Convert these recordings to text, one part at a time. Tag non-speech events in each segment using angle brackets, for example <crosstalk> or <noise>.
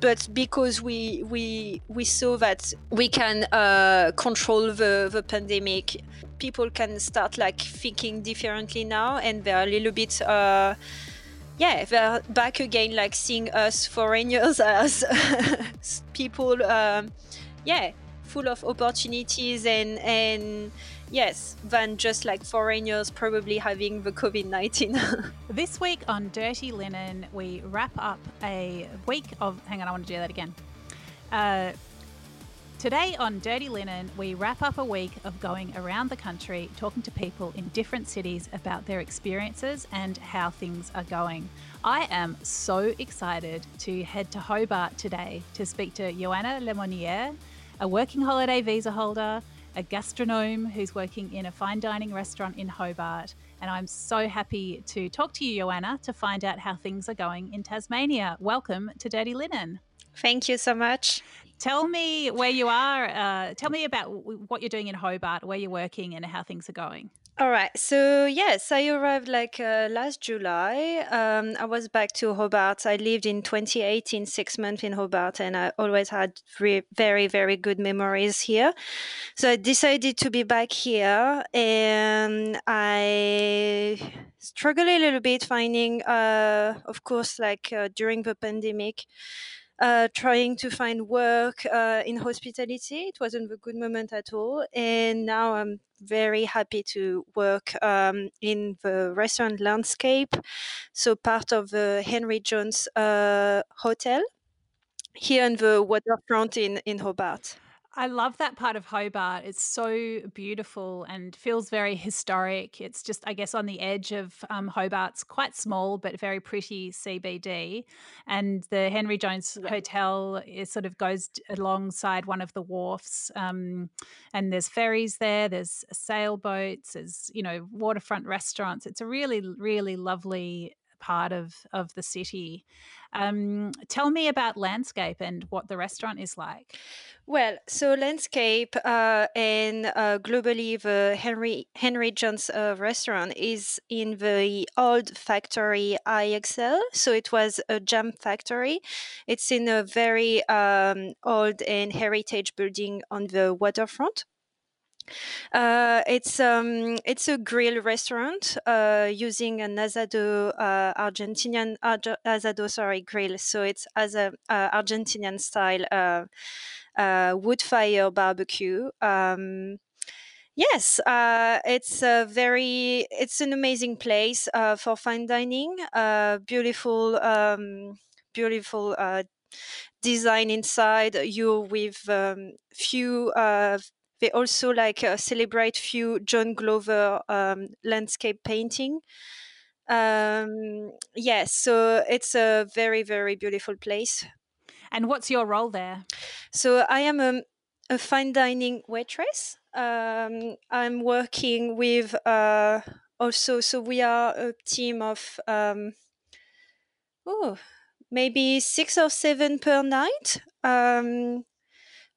but because we we we saw that we can uh, control the the pandemic, people can start like thinking differently now, and they're a little bit. Uh, yeah, they're back again, like seeing us foreigners <laughs> as people, um, yeah, full of opportunities and and yes, than just like foreigners probably having the COVID 19. <laughs> this week on Dirty Linen, we wrap up a week of. Hang on, I want to do that again. Uh, Today on Dirty Linen, we wrap up a week of going around the country talking to people in different cities about their experiences and how things are going. I am so excited to head to Hobart today to speak to Joanna Lemonnier, a working holiday visa holder, a gastronome who's working in a fine dining restaurant in Hobart. And I'm so happy to talk to you, Joanna, to find out how things are going in Tasmania. Welcome to Dirty Linen. Thank you so much. Tell me where you are. Uh, tell me about what you're doing in Hobart, where you're working, and how things are going. All right. So yes, I arrived like uh, last July. Um, I was back to Hobart. I lived in 2018, six months in Hobart, and I always had re- very, very good memories here. So I decided to be back here, and I struggled a little bit finding, uh, of course, like uh, during the pandemic uh, trying to find work uh, in hospitality. It wasn't a good moment at all. And now I'm very happy to work um, in the restaurant landscape. So, part of the Henry Jones uh, Hotel here in the waterfront in, in Hobart. I love that part of Hobart. It's so beautiful and feels very historic. It's just, I guess, on the edge of um, Hobart's quite small but very pretty CBD. And the Henry Jones yeah. Hotel is sort of goes alongside one of the wharfs. Um, and there's ferries there, there's sailboats, there's, you know, waterfront restaurants. It's a really, really lovely part of of the city. Um, tell me about landscape and what the restaurant is like. Well, so landscape uh, and uh, globally the Henry Henry Jones uh, restaurant is in the old factory IXL. So it was a jam factory. It's in a very um, old and heritage building on the waterfront. Uh, it's um, it's a grill restaurant uh, using an asado uh, Argentinian asado sorry grill. So it's as a uh, Argentinian style uh, uh, wood fire barbecue. Um, yes, it's a very it's an amazing place for fine dining. beautiful, um, beautiful design inside. You with um, few they also like uh, celebrate few John Glover um, landscape painting. Um, yes, yeah, so it's a very very beautiful place. And what's your role there? So I am a, a fine dining waitress. Um, I'm working with uh, also. So we are a team of um, oh maybe six or seven per night. Um,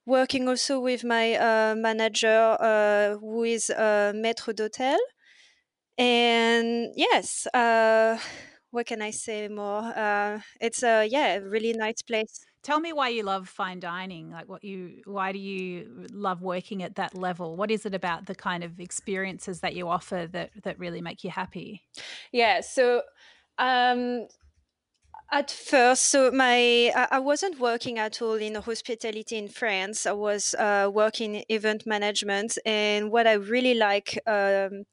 working also with my uh, manager uh, who is a maître d'hôtel. And yes uh, what can i say more? Uh, it's a yeah really nice place. Tell me why you love fine dining like what you why do you love working at that level? What is it about the kind of experiences that you offer that that really make you happy? Yeah so um at first, so my I wasn't working at all in hospitality in France. I was uh, working event management, and what I really like. Um,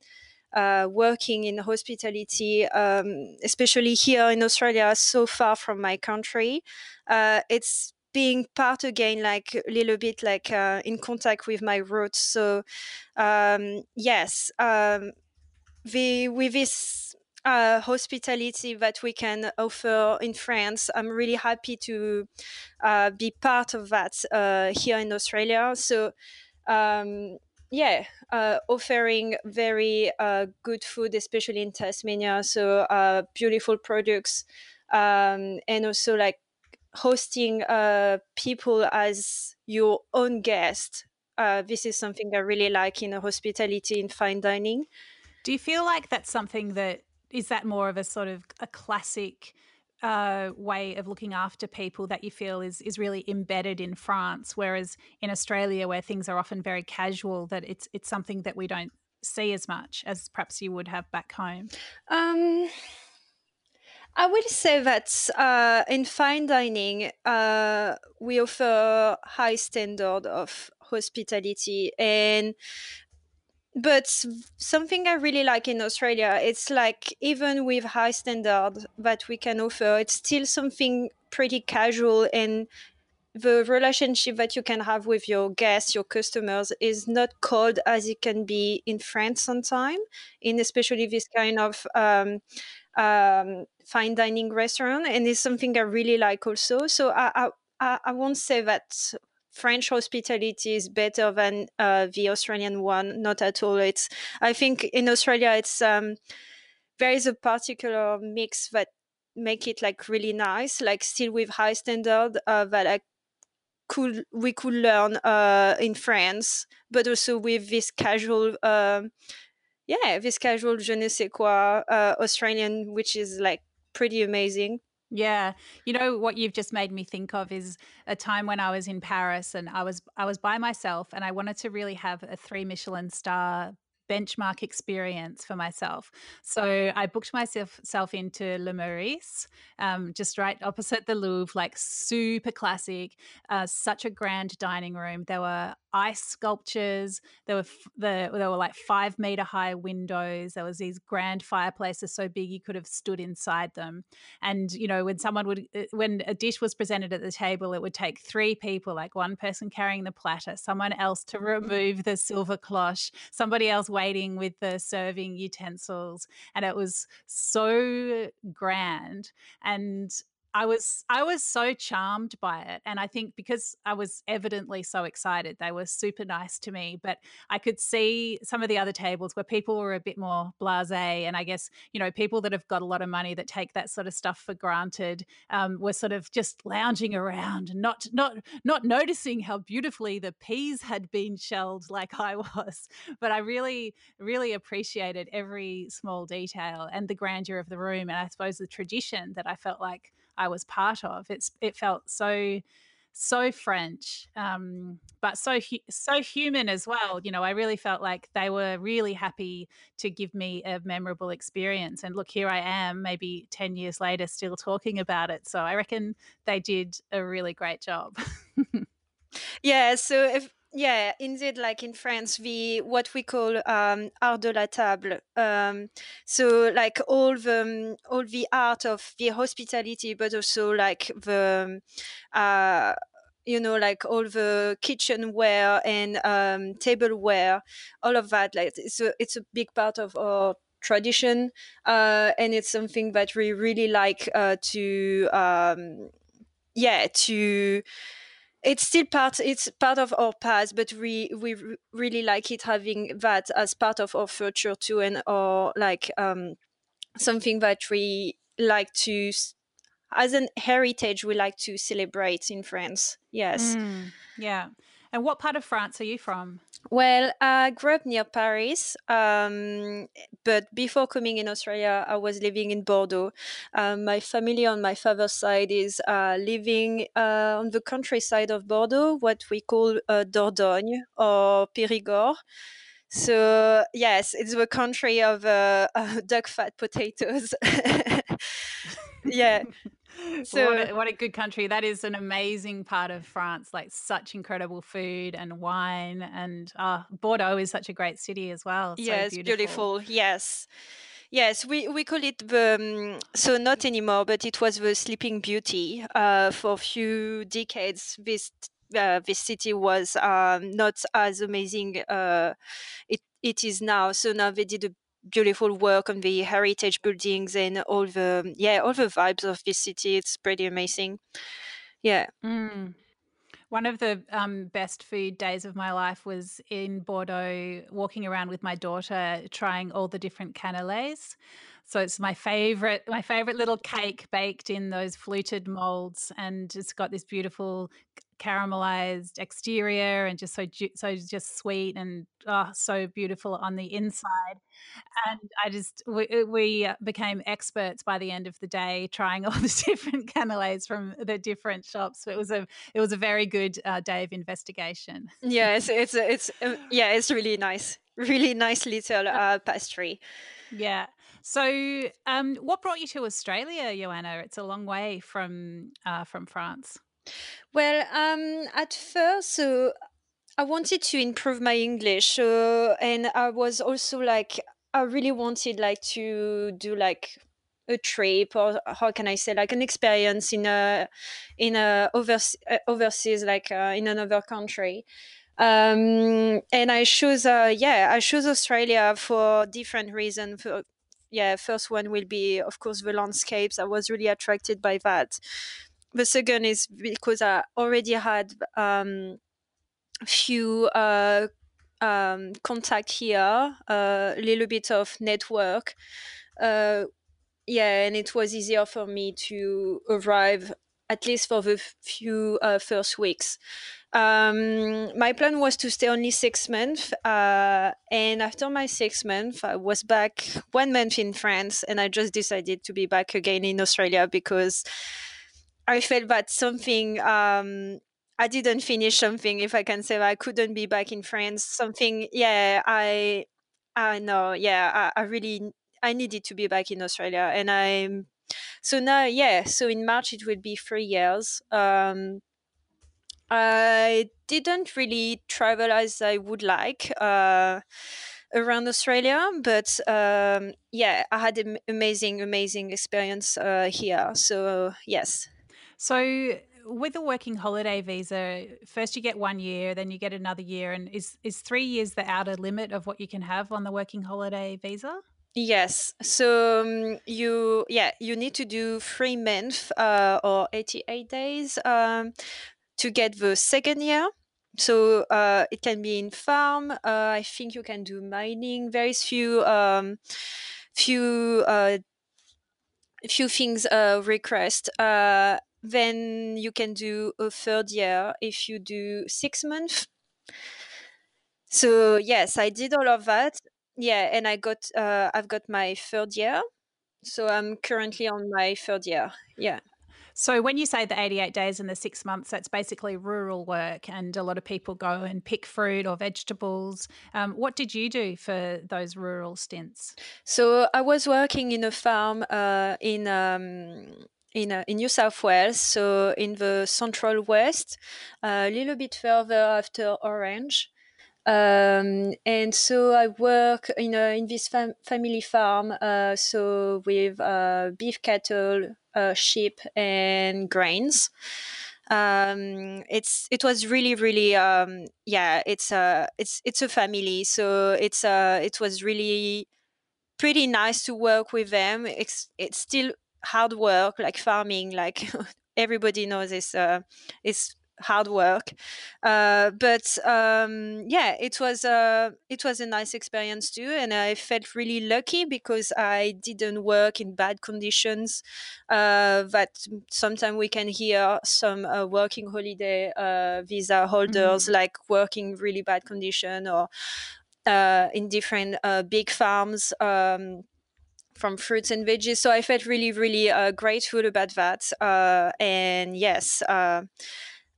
uh, working in hospitality, um, especially here in Australia, so far from my country, uh, it's being part again, like a little bit like uh, in contact with my roots. So, um, yes, um, the with this uh, hospitality that we can offer in France. I'm really happy to uh, be part of that uh, here in Australia. So, um, yeah, uh, offering very uh, good food, especially in Tasmania. So, uh, beautiful products, um, and also like hosting people as your own guest. this is something I really like in hospitality in fine dining. Do you feel like that's something that is that more of a sort of a classic uh, way of looking after people that you feel is is really embedded in France, whereas in Australia, where things are often very casual, that it's it's something that we don't see as much as perhaps you would have back home? Um, I will say that uh, in fine dining, uh, we offer high standard of hospitality and but something I really like in Australia, it's like even with high standard that we can offer, it's still something pretty casual and the relationship that you can have with your guests, your customers, is not cold as it can be in France sometimes, in especially this kind of um, um, fine dining restaurant, and it's something I really like also. So I, I, I won't say that French hospitality is better than uh, the Australian one. Not at all. It's I think in Australia it's um, there is a particular mix that make it like really nice, like still with high standard uh, that I could we could learn uh, in France, but also with this casual. Uh, yeah, this casual je ne sais quoi uh, Australian, which is like pretty amazing. Yeah. You know what you've just made me think of is a time when I was in Paris and I was I was by myself and I wanted to really have a 3 Michelin star benchmark experience for myself. So I booked myself into Le Meurice, um, just right opposite the Louvre, like super classic, uh, such a grand dining room. There were ice sculptures. There were the there were like five meter high windows. There was these grand fireplaces so big you could have stood inside them. And you know when someone would uh, when a dish was presented at the table, it would take three people, like one person carrying the platter, someone else to remove the silver cloche, somebody else waiting with the serving utensils, and it was so grand. And I was I was so charmed by it and I think because I was evidently so excited they were super nice to me but I could see some of the other tables where people were a bit more blasé and I guess you know people that have got a lot of money that take that sort of stuff for granted um, were sort of just lounging around and not not not noticing how beautifully the peas had been shelled like I <laughs> was but I really really appreciated every small detail and the grandeur of the room and I suppose the tradition that I felt like I was part of. It's it felt so so French, um, but so hu- so human as well. You know, I really felt like they were really happy to give me a memorable experience. And look, here I am, maybe ten years later, still talking about it. So I reckon they did a really great job. <laughs> yeah. So if yeah, indeed, like in France, the what we call um, art de la table. Um, so like all the all the art of the hospitality, but also like the uh, you know like all the kitchenware and um, tableware, all of that. Like it's a it's a big part of our tradition, uh, and it's something that we really like uh, to um, yeah to it's still part it's part of our past but we we really like it having that as part of our future too and or like um something that we like to as an heritage we like to celebrate in france. Yes. Mm, yeah and what part of france are you from well, I grew up near Paris, um, but before coming in Australia, I was living in Bordeaux. Um, my family on my father's side is uh, living uh, on the countryside of Bordeaux, what we call uh, Dordogne or Périgord. So yes, it's the country of uh, <laughs> duck fat potatoes. <laughs> yeah. So what a, what a, good country that is an amazing part of france like such incredible food and wine and uh, bordeaux is such a great city as well so yes beautiful. beautiful yes Yes, we, we call it the, um, so not anymore, but it was the Sleeping Beauty. Uh, for a few decades, this uh, this city was um, not as amazing uh, it, it is now. So now they did a beautiful work on the heritage buildings and all the yeah all the vibes of this city it's pretty amazing yeah mm. One of the um, best food days of my life was in Bordeaux, walking around with my daughter, trying all the different cannelés. So it's my favorite, my favorite little cake baked in those fluted molds, and it's got this beautiful caramelized exterior and just so so just sweet and oh, so beautiful on the inside. And i just we, uh, we, uh, became experts by the end of the day trying <laughs> all the different cannelés from the different shops. It was a it was a very good uh, day of investigation. Yes it's it's uh, yeah it's really nice. Really nice little uh, pastry. Yeah. So um, what brought you to australia joanna? It's a long way from uh, from france well, um, at first, so I wanted to improve my English, so and I was also like, I really wanted like to do like a trip or how can I say like an experience in a in a overs- uh, overseas like uh, in another country. Um, and I chose, uh, yeah, I chose Australia for different reasons. For, yeah, first one will be, of course, the landscapes. I was really attracted by that the second is because I already had um, a few uh, um, contact here, uh, a little bit of network. Uh, yeah, and it was easier for me to arrive at least for the few uh, first weeks. Um, my plan was to stay only six months, uh, and after my six months, I was back one month in France, and I just decided to be back again in Australia because I felt that something um, I didn't finish something, if I can say I couldn't be back in France. Something, yeah, I I know, yeah, I, I really I needed to be back in Australia, and I'm so now, yeah. So in March it will be three years. Um, I didn't really travel as I would like. Uh, around Australia. But um, yeah, I had an amazing, amazing experience uh, here. So yes. So with a working holiday visa, first you get one year, then you get another year, and is is three years the outer limit of what you can have on the working holiday visa? Yes. So um, you yeah you need to do three months uh, or eighty eight days um, to get the second year. So uh, it can be in farm. Uh, I think you can do mining. Very few um, few uh, few things uh, request. Then you can do a third year if you do six months. So yes, I did all of that. Yeah, and I got uh, I've got my third year. So I'm currently on my third year. Yeah. So when you say the 88 days and the six months, that's basically rural work, and a lot of people go and pick fruit or vegetables. Um, what did you do for those rural stints? So I was working in a farm uh, in um, in, uh, in New South Wales, so in the central west, uh, a little bit further after Orange. Um, and so I work in a, in this fam- family farm, uh, so with uh, beef cattle, uh, sheep, and grains. Um, it's it was really really um, yeah it's a it's it's a family, so it's uh it was really pretty nice to work with them. It's it's still hard work like farming like <laughs> everybody knows it's uh, it's hard work uh, but um, yeah it was uh, it was a nice experience too and i felt really lucky because i didn't work in bad conditions uh, that sometimes we can hear some uh, working holiday uh, visa holders mm-hmm. like working really bad condition or uh, in different big farms um, from fruits and veggies. So I felt really, really uh, grateful about that. Uh, and yes, uh,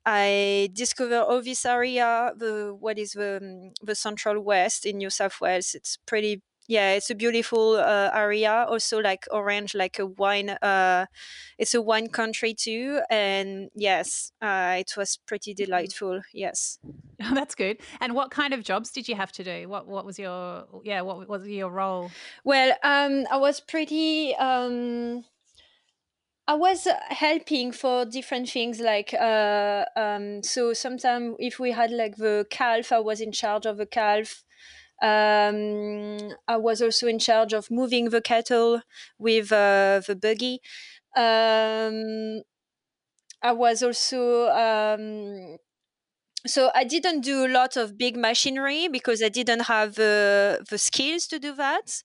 I discovered this area, the what is the um, the Central West in New South Wales. It's pretty yeah it's a beautiful uh, area also like orange like a wine uh, it's a wine country too and yes uh, it was pretty mm-hmm. delightful yes <laughs> that's good and what kind of jobs did you have to do what what was your yeah what was your role well um, i was pretty um, I was helping for different things, like uh, um, so. Sometimes, if we had like the calf, I was in charge of the calf. Um, I was also in charge of moving the cattle with uh, the buggy. Um, I was also um, so I didn't do a lot of big machinery because I didn't have uh, the skills to do that.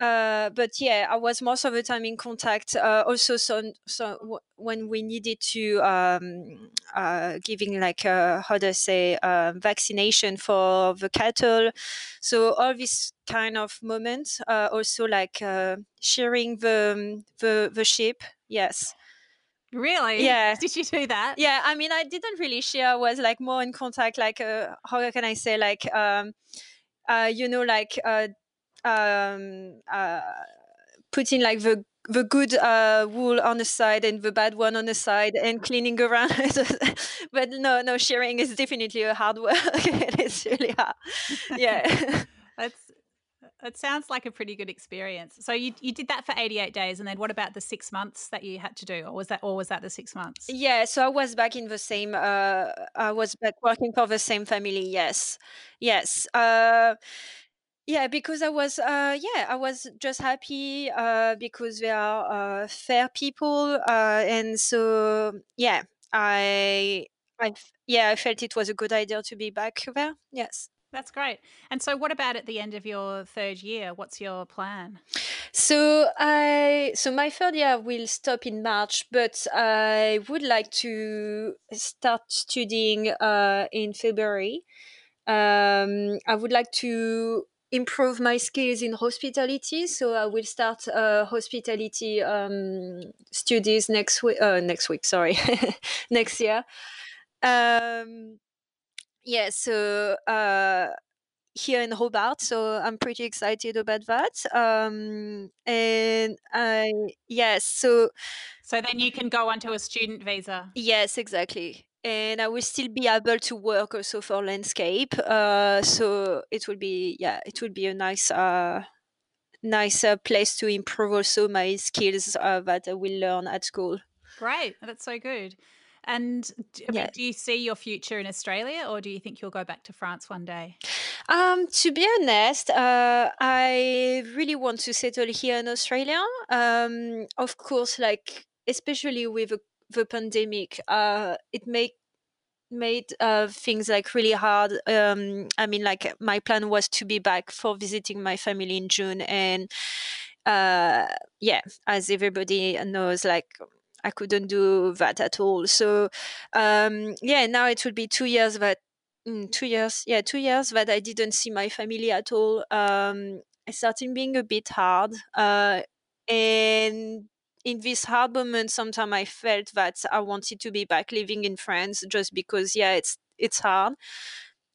Uh, but yeah, I was most of the time in contact. Uh, also, so, so w- when we needed to um, uh, giving like a, how do I say uh, vaccination for the cattle. So all these kind of moments. Uh, also, like uh, sharing the the the sheep. Yes. Really? Yeah. <laughs> Did you do that? Yeah. I mean, I didn't really share. I was like more in contact. Like, uh, how can I say? Like, um, uh, you know, like. Uh, um, uh, putting like the the good uh, wool on the side and the bad one on the side and cleaning around. <laughs> but no, no, shearing is definitely a hard work. <laughs> it's really hard. Yeah. <laughs> That's it sounds like a pretty good experience. So you you did that for 88 days and then what about the 6 months that you had to do or was that or was that the 6 months? Yeah, so I was back in the same uh I was back working for the same family. Yes. Yes. Uh yeah, because I was, uh, yeah, I was just happy uh, because they are uh, fair people, uh, and so yeah, I, I, yeah, I felt it was a good idea to be back there. Yes. That's great. And so, what about at the end of your third year? What's your plan? So I, so my third year will stop in March, but I would like to start studying uh, in February. Um, I would like to improve my skills in hospitality. So I will start uh, hospitality um, studies next week. Uh, next week, sorry, <laughs> next year. Um, yeah. So uh, here in Hobart, so I'm pretty excited about that. Um, and I yes, so so then you can go onto a student visa. Yes, exactly and I will still be able to work also for landscape. Uh, so it will be yeah, it will be a nice uh, nice uh, place to improve also my skills uh, that I will learn at school. Great, that's so good. And do, yeah. do you see your future in Australia, or do you think you'll go back to France one day? Um, to be honest, uh, I really want to settle here in Australia. Um, of course, like especially with a the pandemic, uh, it made made uh, things like really hard. Um, I mean, like my plan was to be back for visiting my family in June, and uh, yeah, as everybody knows, like I couldn't do that at all. So um, yeah, now it will be two years that mm, two years, yeah, two years that I didn't see my family at all. Um, it being a bit hard, uh, and in this hard moment sometimes i felt that i wanted to be back living in france just because yeah it's it's hard.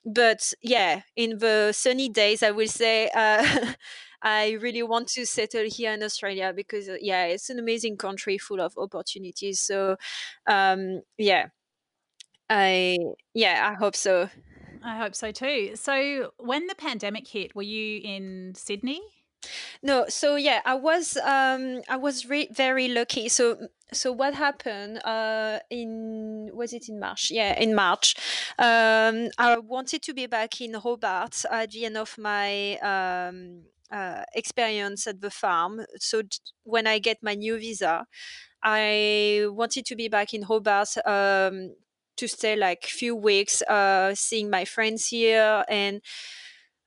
But yeah in the sunny days i will say uh, <laughs> i really want to settle here in australia because uh, yeah it's an amazing country full of opportunities. So um, yeah i yeah i hope so. I hope so too. So when the pandemic hit were you in sydney no, so yeah, I was um I was re- very lucky. So so what happened uh in was it in March? Yeah, in March. Um I wanted to be back in Hobart at the end of my um uh, experience at the farm. So when I get my new visa, I wanted to be back in Hobart um to stay like few weeks uh seeing my friends here and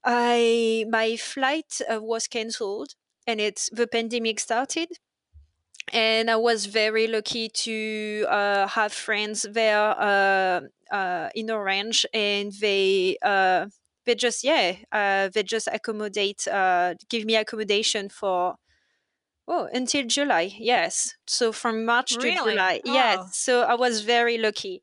I my flight uh, was cancelled, and it's the pandemic started. And I was very lucky to uh, have friends there uh, uh in Orange, and they uh, they just yeah uh, they just accommodate give me accommodation for oh until July yes so from March really? to July oh. yes so I was very lucky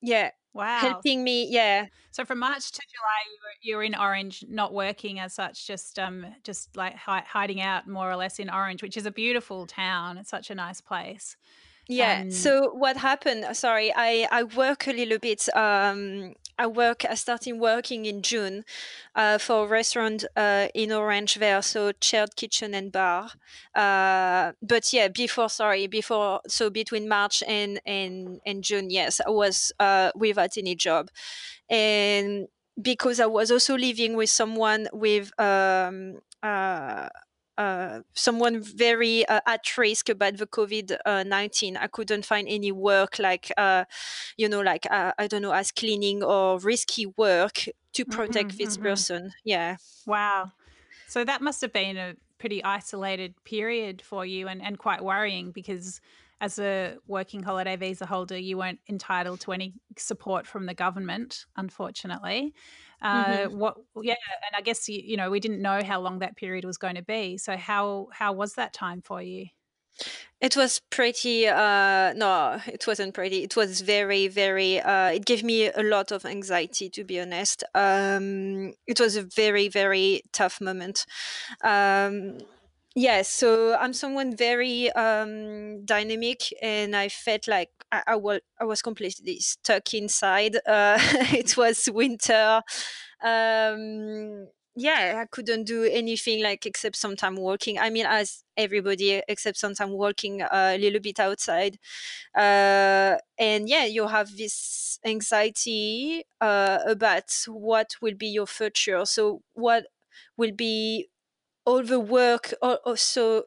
yeah Wow. Helping me, yeah. So from March to July, you were, you were in Orange, not working as such, just um, just like hi- hiding out more or less in Orange, which is a beautiful town. It's such a nice place. Yeah. Um, so what happened? Sorry, I I work a little bit. Um, I work. I started working in June, uh, for a restaurant uh, in Orange there, so shared kitchen and bar. Uh, but yeah, before sorry, before so between March and and and June, yes, I was uh, without any job, and because I was also living with someone with um, uh, someone very uh, at risk about the COVID uh, nineteen. I couldn't find any work like, uh, you know, like uh, I don't know, as cleaning or risky work to protect mm-hmm, this mm-hmm. person. Yeah. Wow. So that must have been a pretty isolated period for you and, and quite worrying because as a working holiday visa holder, you weren't entitled to any support from the government, unfortunately. Uh, mm-hmm. What? Yeah, and I guess you, you know we didn't know how long that period was going to be. So how how was that time for you? It was pretty. Uh, no, it wasn't pretty. It was very, very. Uh, it gave me a lot of anxiety, to be honest. Um, it was a very, very tough moment. Um, Yes, so I'm someone very um, dynamic, and I felt like I, I, was, I was completely stuck inside. Uh, <laughs> it was winter. Um, yeah, I couldn't do anything like except sometimes walking. I mean, as everybody, except sometimes walking a little bit outside. Uh, and yeah, you have this anxiety uh, about what will be your future. So, what will be all the work also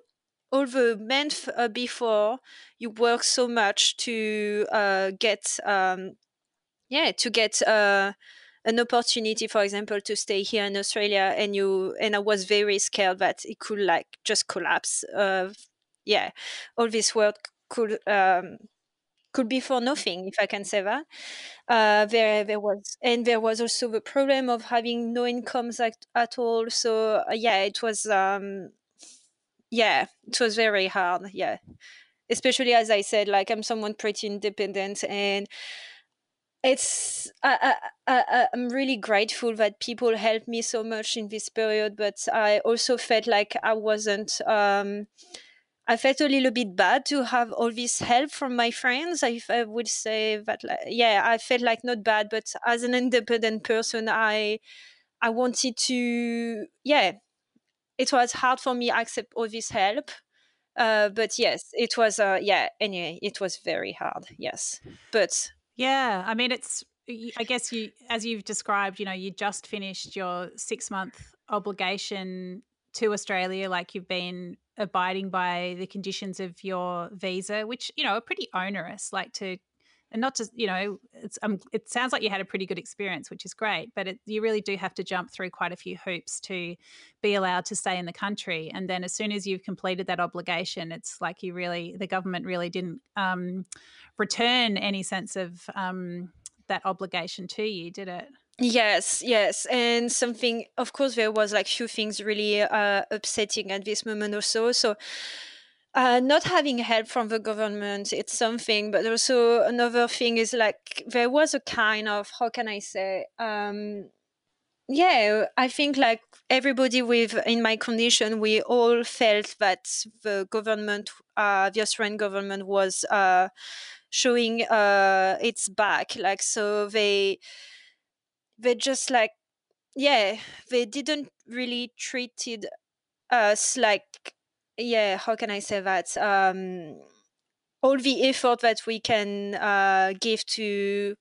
all the month uh, before you work so much to uh, get um, yeah to get uh, an opportunity for example to stay here in australia and you and i was very scared that it could like just collapse uh, yeah all this work could um, could be for nothing if i can say that. Uh, there there was and there was also the problem of having no incomes at, at all. So uh, yeah it was um, yeah it was very hard yeah. Especially as i said like i'm someone pretty independent and it's I, I, I, i'm really grateful that people helped me so much in this period but i also felt like i wasn't um, I felt a little bit bad to have all this help from my friends. I, I would say that, like, yeah, I felt like not bad, but as an independent person, I, I wanted to, yeah, it was hard for me accept all this help. Uh, but yes, it was, uh, yeah, anyway, it was very hard. Yes. But yeah, I mean, it's, I guess you, as you've described, you know, you just finished your six month obligation to Australia, like you've been abiding by the conditions of your visa, which you know are pretty onerous. Like to, and not just you know, it's um, it sounds like you had a pretty good experience, which is great, but it, you really do have to jump through quite a few hoops to be allowed to stay in the country. And then as soon as you've completed that obligation, it's like you really, the government really didn't um, return any sense of um, that obligation to you, did it? Yes, yes, and something. Of course, there was like few things really uh, upsetting at this moment also. So, uh, not having help from the government, it's something. But also another thing is like there was a kind of how can I say? Um, yeah, I think like everybody with in my condition, we all felt that the government, uh, the Australian government, was uh, showing uh, its back. Like so, they they just like yeah they didn't really treated us like yeah how can i say that? Um all the effort that we can uh, give to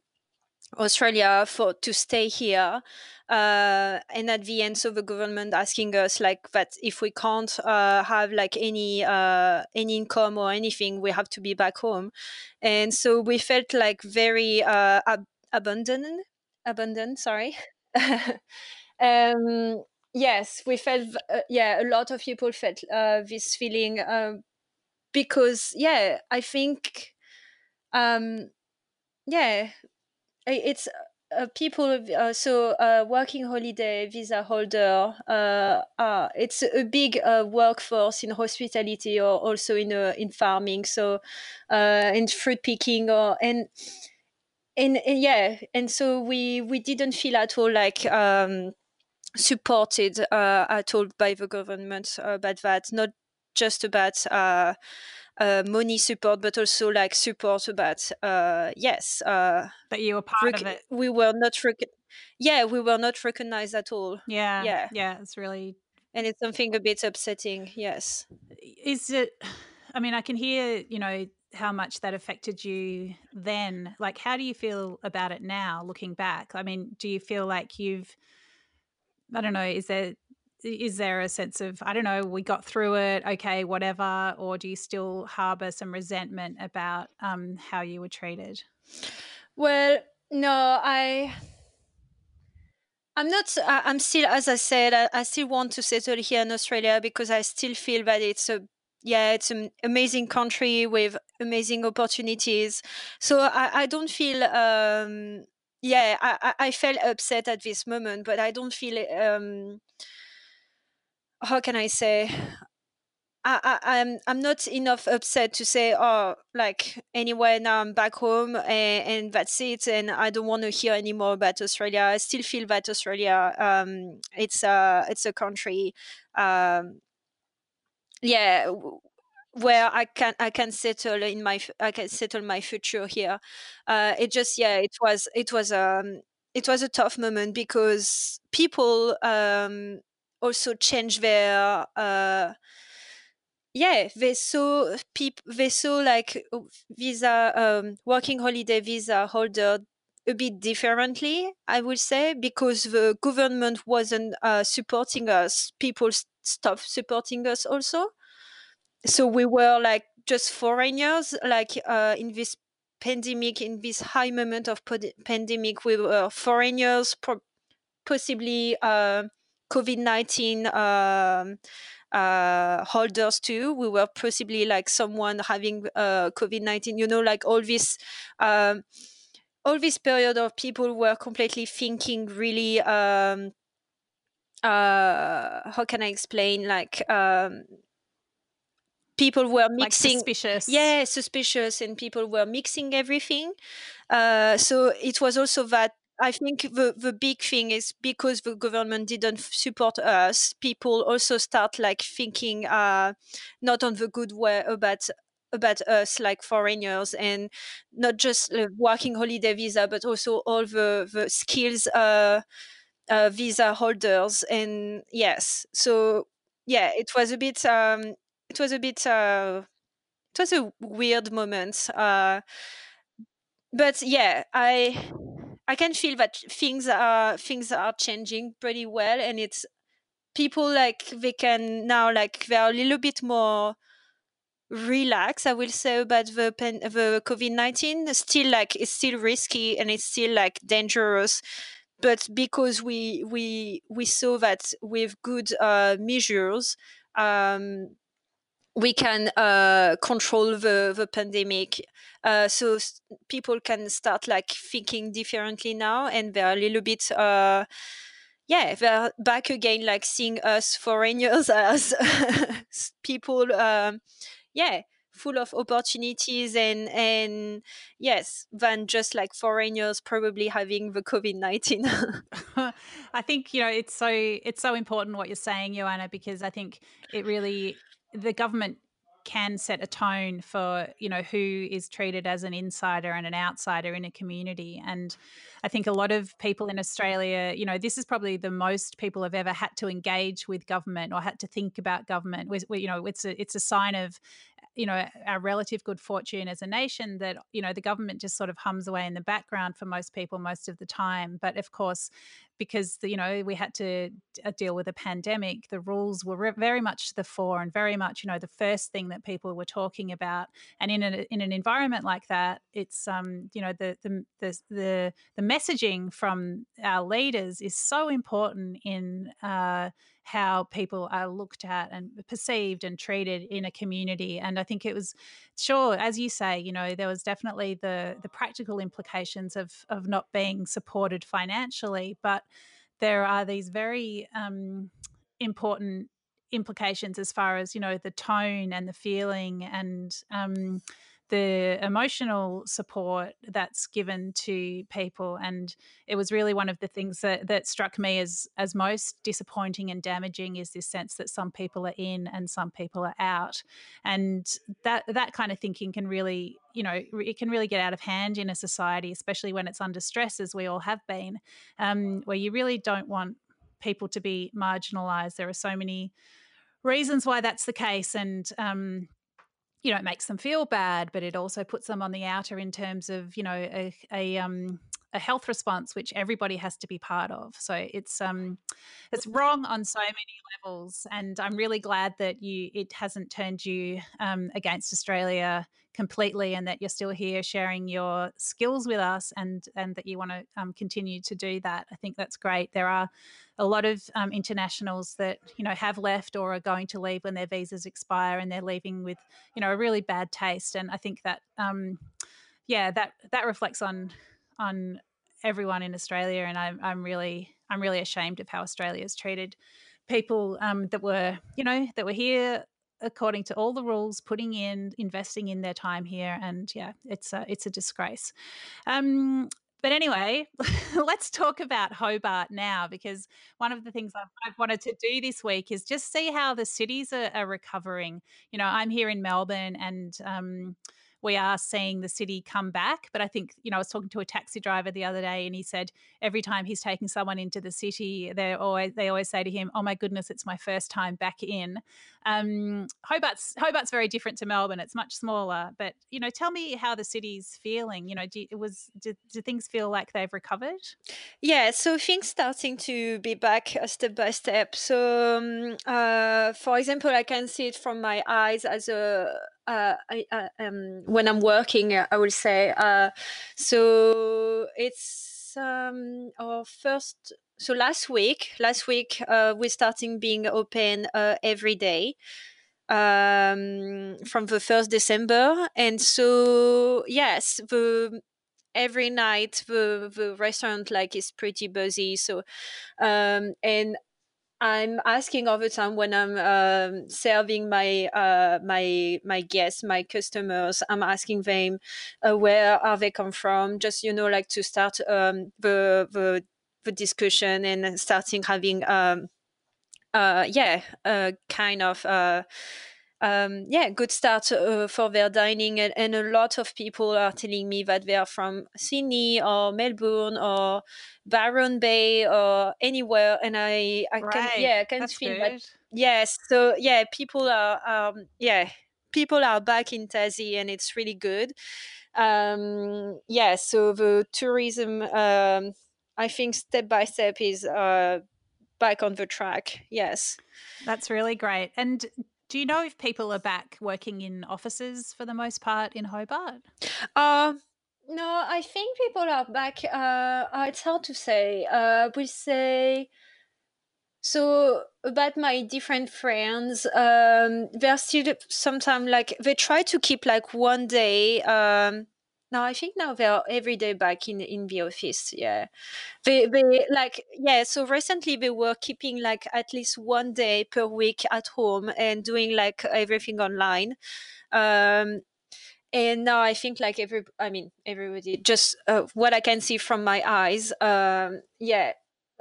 australia for to stay here uh, and at the end so the government asking us like that if we can't uh, have like any uh, any income or anything we have to be back home. And so we felt like very uh, ab- abandoned abundant sorry. <laughs> Um, yes we felt uh, yeah a lot of people felt uh, this feeling uh, because yeah i think um, yeah it's uh, people uh, so uh, working holiday visa holder uh, it's a big workforce in hospitality or also in in farming so in fruit picking or and and, and, yeah and so we we didn't feel at all like um, supported uh, at all by the government about that. Not just about uh, uh, money support but also like support about uh, yes uh, that you were part rec- of it. we were not rec- yeah we were not recognized at all. Yeah yeah. yeah it's really and it's something a bit upsetting yes. Is it <sighs> i mean i can hear you know how much that affected you then. Like, how do you feel about it now, looking back? I mean, do you feel like you've, I don't know, is there is there a sense of I don't know, we got through it, okay, whatever, or do you still harbor some resentment about um, how you were treated? Well, no, I I'm not. I'm still, as I said, I, I, still want to settle here in Australia because I still feel that it's a yeah, it's an amazing country with amazing opportunities. So I, I don't feel um, yeah, I, I felt upset at this moment, but I don't feel um, how can I say I, I, am I'm, I'm not enough upset to say oh like anyway now I'm back home and, and that's it and I don't want to hear anymore about Australia. I still feel that Australia um, it's a it's a country um, yeah where I can I can settle in my I can settle my future here. Uh, it just yeah it was it was um it was a tough moment because people um also change their uh yeah they saw people they saw like visa um, working holiday visa holder a bit differently i would say because the government wasn't uh, supporting us people stopped supporting us also so we were like just foreigners like uh, in this pandemic in this high moment of pandemic we were foreigners pro- possibly uh, covid-19 um, uh, holders too. We were possibly like someone having uh, COVID nineteen. You know, like all this. Um, all this period of people were completely thinking really um, uh, how can I explain? Like um, people were mixing like suspicious. Yeah suspicious and people were mixing everything. Uh, so it was also that I think the, the big thing is because the government didn't support us, people also start like thinking uh, not on the good way about about us like foreigners and not just like, working holiday visa but also all the the skills uh, uh, visa holders and yes so yeah it was a bit um, it was a bit uh, it was a weird moment uh, but yeah i I can feel that things are things are changing pretty well, and it's people like they can now like they're a little bit more relaxed. I will say about the pen, the COVID nineteen. Still, like it's still risky and it's still like dangerous, but because we we we saw that with good uh, measures. Um, we can uh, control the, the pandemic. Uh, so people can start like thinking differently now, and they're a little bit, uh, yeah, they're back again, like seeing us foreigners <laughs> as <laughs> people, um, yeah, full of opportunities and and yes than just like foreigners probably having the covid-19 <laughs> i think you know it's so it's so important what you're saying joanna because i think it really the government can set a tone for you know who is treated as an insider and an outsider in a community. And i think a lot of people in australia you know this is probably the most people have ever had to engage with government or had to think about government. We, you know it's a it's a sign of you know our relative good fortune as a nation that you know the government just sort of hums away in the background for most people most of the time. But of course because you know we had to uh, deal with a pandemic the rules were very much to the fore and very much you know the first thing that people were talking about. And in a, in an environment like that it's um you know the the the the, the messaging from our leaders is so important in uh how people are looked at and perceived and treated in a community. And I think it was sure, as you say, you know, there was definitely the the practical implications of of not being supported financially, but there are these very um, important implications as far as you know the tone and the feeling and um, the emotional support that's given to people and it was really one of the things that, that struck me as as most disappointing and damaging is this sense that some people are in and some people are out and that that kind of thinking can really you know it can really get out of hand in a society especially when it's under stress as we all have been um, where you really don't want people to be marginalized. There are so many reasons why that's the case and um, you know, it makes them feel bad, but it also puts them on the outer in terms of, you know, a, a um, a health response which everybody has to be part of. So it's um it's wrong on so many levels, and I'm really glad that you it hasn't turned you um, against Australia completely, and that you're still here sharing your skills with us, and and that you want to um, continue to do that. I think that's great. There are a lot of um, internationals that you know have left or are going to leave when their visas expire, and they're leaving with you know a really bad taste. And I think that um, yeah, that that reflects on on everyone in Australia, and I'm I'm really I'm really ashamed of how Australia's treated people um, that were you know that were here according to all the rules, putting in investing in their time here, and yeah, it's a it's a disgrace. Um, but anyway, <laughs> let's talk about Hobart now because one of the things I've, I've, wanted to do this week is just see how the cities are, are recovering. You know, I'm here in Melbourne and um, we are seeing the city come back. But I think, you know, I was talking to a taxi driver the other day and he said every time he's taking someone into the city, they always they always say to him, "Oh my goodness, it's my first time back in." Um, Hobart's Hobart's very different to Melbourne. It's much smaller, but you know, tell me how the city's feeling. You know, do, it was do, do things feel like they've recovered? Yeah, so things starting to be back uh, step by step. So, um, uh, for example, I can see it from my eyes as a uh, uh, um, when I'm working, uh, I will say. Uh, so it's um, our first. So last week, last week we're starting being open every day um, from the first December, and so yes, the every night the the restaurant like is pretty busy. So um, and I'm asking all the time when I'm um, serving my uh, my my guests, my customers. I'm asking them uh, where are they come from, just you know, like to start um, the the the discussion and starting having um, uh, yeah, a kind of uh, um, yeah, good start uh, for their dining. And, and, a lot of people are telling me that they are from Sydney or Melbourne or Byron Bay or anywhere. And I, I right. can, yeah, I can That's feel good. that. Yes. So yeah, people are, um, yeah, people are back in Tassie and it's really good. Um, yeah. So the tourism, um, I think step by step is, uh, back on the track. Yes. That's really great. And do you know if people are back working in offices for the most part in Hobart? Uh, no, I think people are back. Uh, it's hard to say. Uh, we say so about my different friends. Um, they're still sometimes like they try to keep like one day. Um, no, I think now they're every day back in in the office. Yeah, they they like yeah. So recently they were keeping like at least one day per week at home and doing like everything online. Um, and now I think like every I mean everybody just uh, what I can see from my eyes. Um, yeah,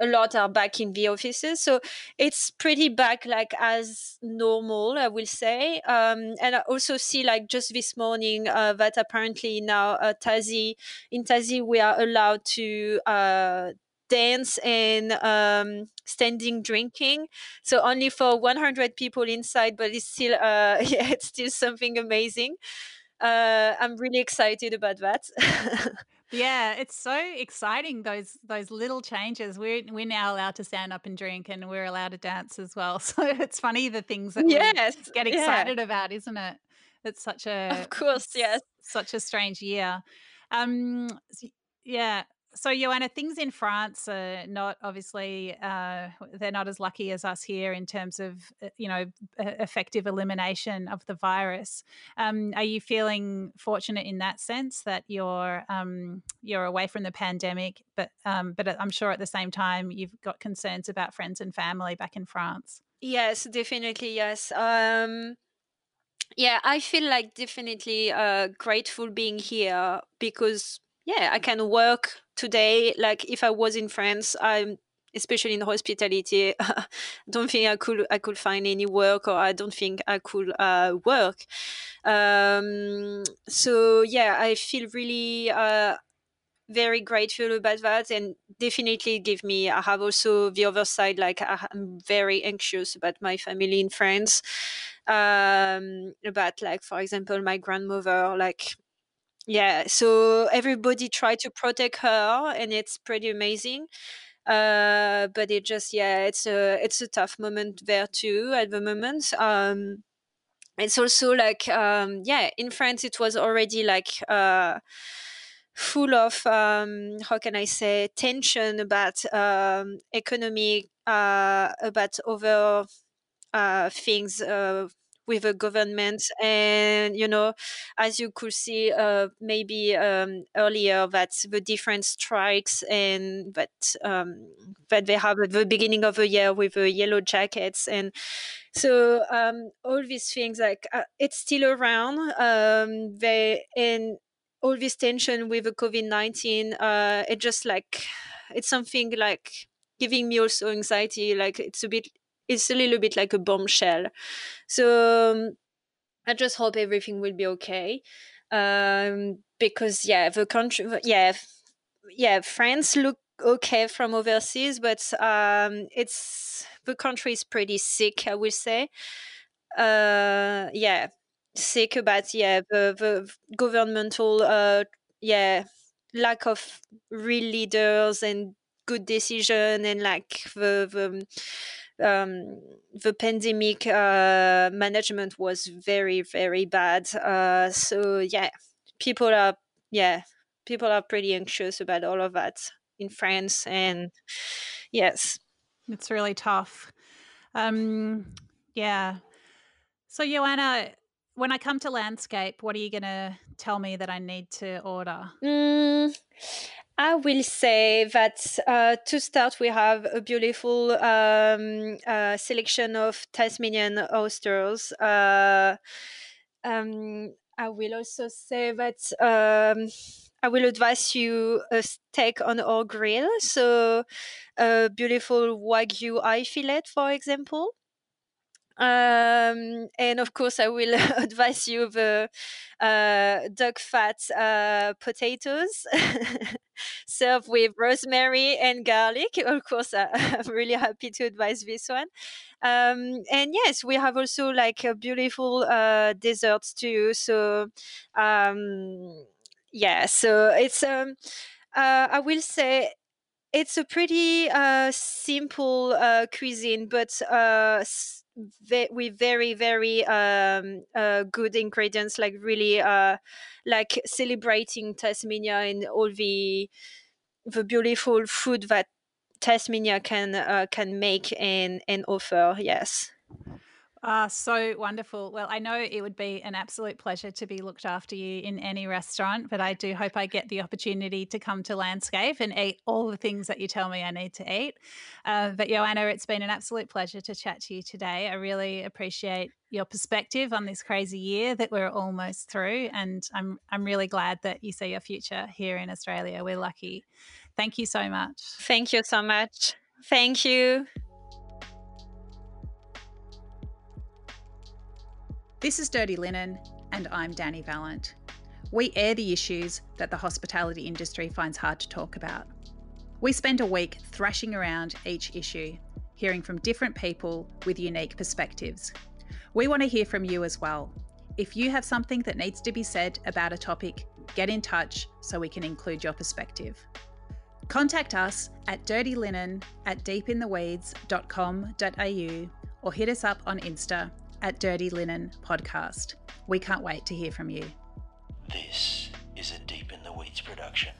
a lot are back in the offices. So it's pretty back like as normal i will say. Um, and i also see like just this morning uh, that apparently now uh, Tassie in Tassie, we are allowed to uh, dance and um, standing drinking. So only for 100 people inside but it's still uh, <laughs> yeah it's still something amazing. Uh, i'm really excited about that <laughs> Yeah, it's so exciting those those little changes. We're we're now allowed to stand up and drink, and we're allowed to dance as well. <laughs> So it's funny the things that yes, we get excited yeah. about, isn't it? It's such a of course, yes, such a strange year. Um, yeah, so Joanna, things in France are not obviously uh, they're not as lucky as us here in terms of uh, you know effective elimination of the virus. Um, are you feeling fortunate in that sense that you're um, you're away from the pandemic, but um, but I'm sure at the same time you've got concerns about friends and family back in France. Yes, definitely yes. Um, yeah, I feel like definitely uh, grateful being here because yeah, I can work today. Like if I was in France, I'm especially in hospitality. <laughs> I don't think I could I could find any work, or I don't think I could uh, work. Um, so yeah, I feel really. Uh, very grateful about that and definitely give me i have also the other side like i'm very anxious about my family in france um about like for example my grandmother like yeah, so everybody tried to protect her, and it's pretty amazing. Uh, but it just yeah, it's a it's a tough moment there too at the moment. Um, it's also like um, yeah, in France it was already like. Uh, full of um, how can I say tension about um, economic uh, about other uh, things uh, with the government and you know as you could see uh, maybe um, earlier that the different strikes and that um, that they have at the beginning of the year with the yellow jackets and so um, all these things like uh, it's still around um, they and all this tension with the covid-19 uh, it just like it's something like giving me also anxiety like it's a bit it's a little bit like a bombshell. So um, I just hope everything will be okay. Um, because yeah, the country, yeah, yeah, France look okay from overseas, but um, it's the country is pretty sick, I would say. Uh, yeah, sick about yeah the the governmental uh yeah lack of real leaders and good decision and like the the um, the pandemic uh, management was very very bad. Uh, so yeah, people are yeah people are pretty anxious about all of that in France, and yes, it's really tough. Um, yeah. So Joanna, when I come to landscape, what are you going to tell me that I need to order? Mm, I will say that uh, to start, we have a beautiful um, uh, selection of Tasmanian oysters. Uh, um, I will also say that um, I will advise you a steak on our grill. So, a beautiful Wagyu eye fillet, for example. Um, and of course, I will <laughs> advise you the uh, duck fat uh, potatoes <laughs> served with rosemary and garlic. Of course, I, <laughs> am really happy to advise this one. Um, and yes, we have also like a beautiful uh, desserts too. So um, yeah, so it's um, uh, I will say it's a pretty uh, simple uh, cuisine, but uh, ve- with very very um, uh, good ingredients like really uh, like celebrating tasmania and all the the beautiful food that tasmania can uh, can make and and offer yes Ah, so wonderful. Well, I know it would be an absolute pleasure to be looked after you in any restaurant, but I do hope I get the opportunity to come to Landscape and eat all the things that you tell me I need to eat. Uh, but Joanna, it's been an absolute pleasure to chat to you today. I really appreciate your perspective on this crazy year that we're almost through, and I'm I'm really glad that you see your future here in Australia. We're lucky. Thank you so much. Thank you so much. Thank you. This is Dirty Linen, and I'm Danny Vallant. We air the issues that the hospitality industry finds hard to talk about. We spend a week thrashing around each issue, hearing from different people with unique perspectives. We want to hear from you as well. If you have something that needs to be said about a topic, get in touch so we can include your perspective. Contact us at dirtylinen at deepintheweeds.com.au or hit us up on Insta at Dirty Linen Podcast. We can't wait to hear from you. This is a Deep in the Weeds production.